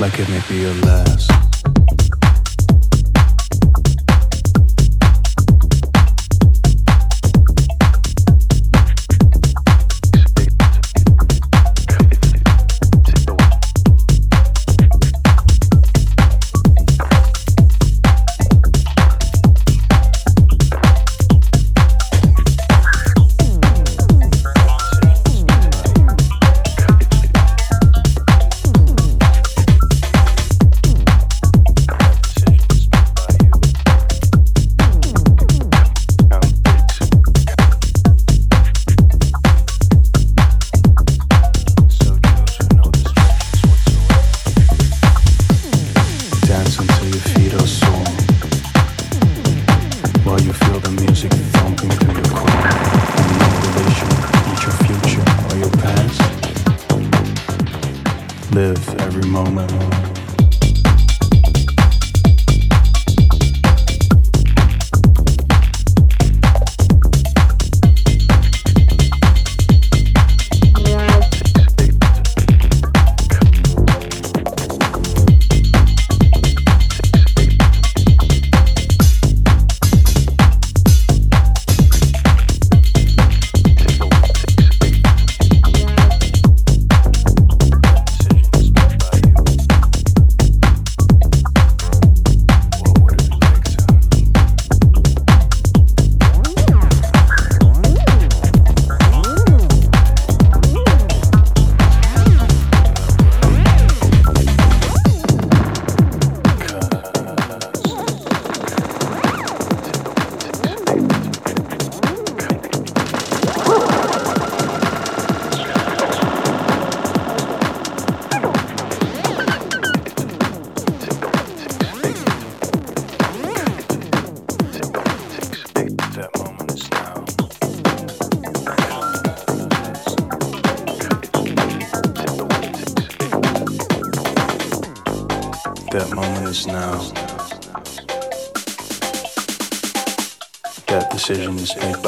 like it may be your last.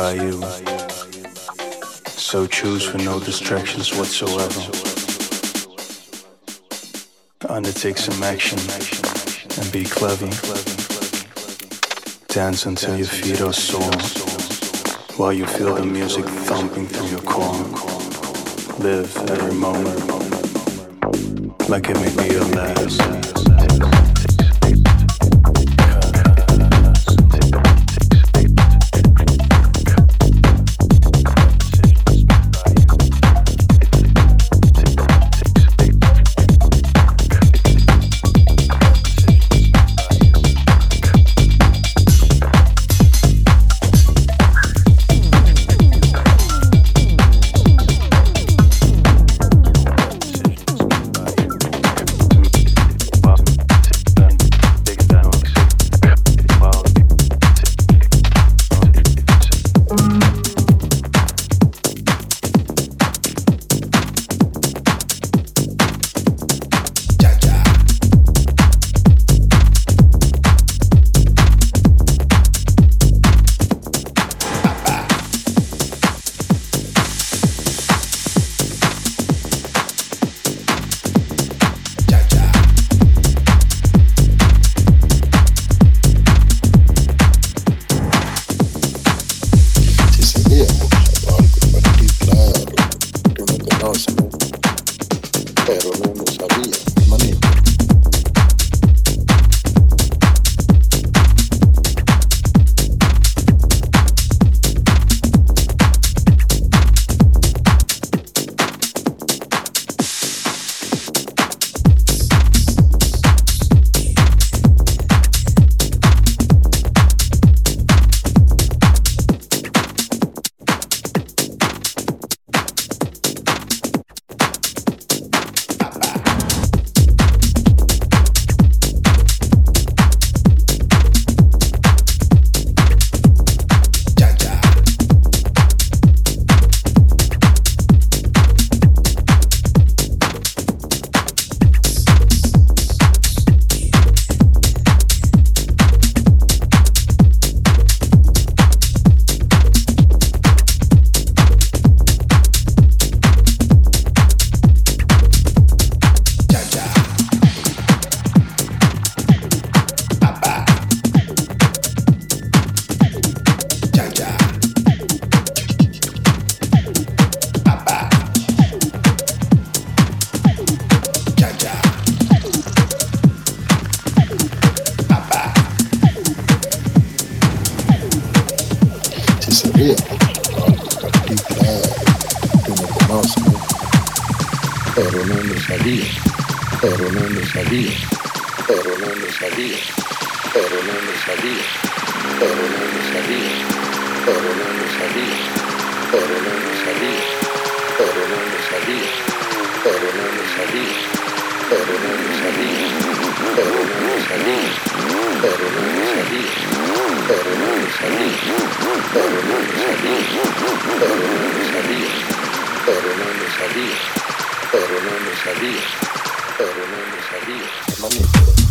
By you. So choose for no distractions whatsoever. Undertake some action and be clever. Dance until your feet are sore while you feel the music thumping through your core. Live every moment like it may be your last. conozco, pero no lo sabía, pero no lo sabía, pero no lo sabía, pero no lo sabía, pero no lo sabía, pero no lo sabía, pero no lo sabía, pero no lo sabía, pero no lo sabía, pero no lo sabía, pero no lo sabía, pero no lo sabía, pero no lo sabía, pero no lo sabía, pero no lo sabía pero no lo sabía, pero no lo sabía, pero no lo sabía, no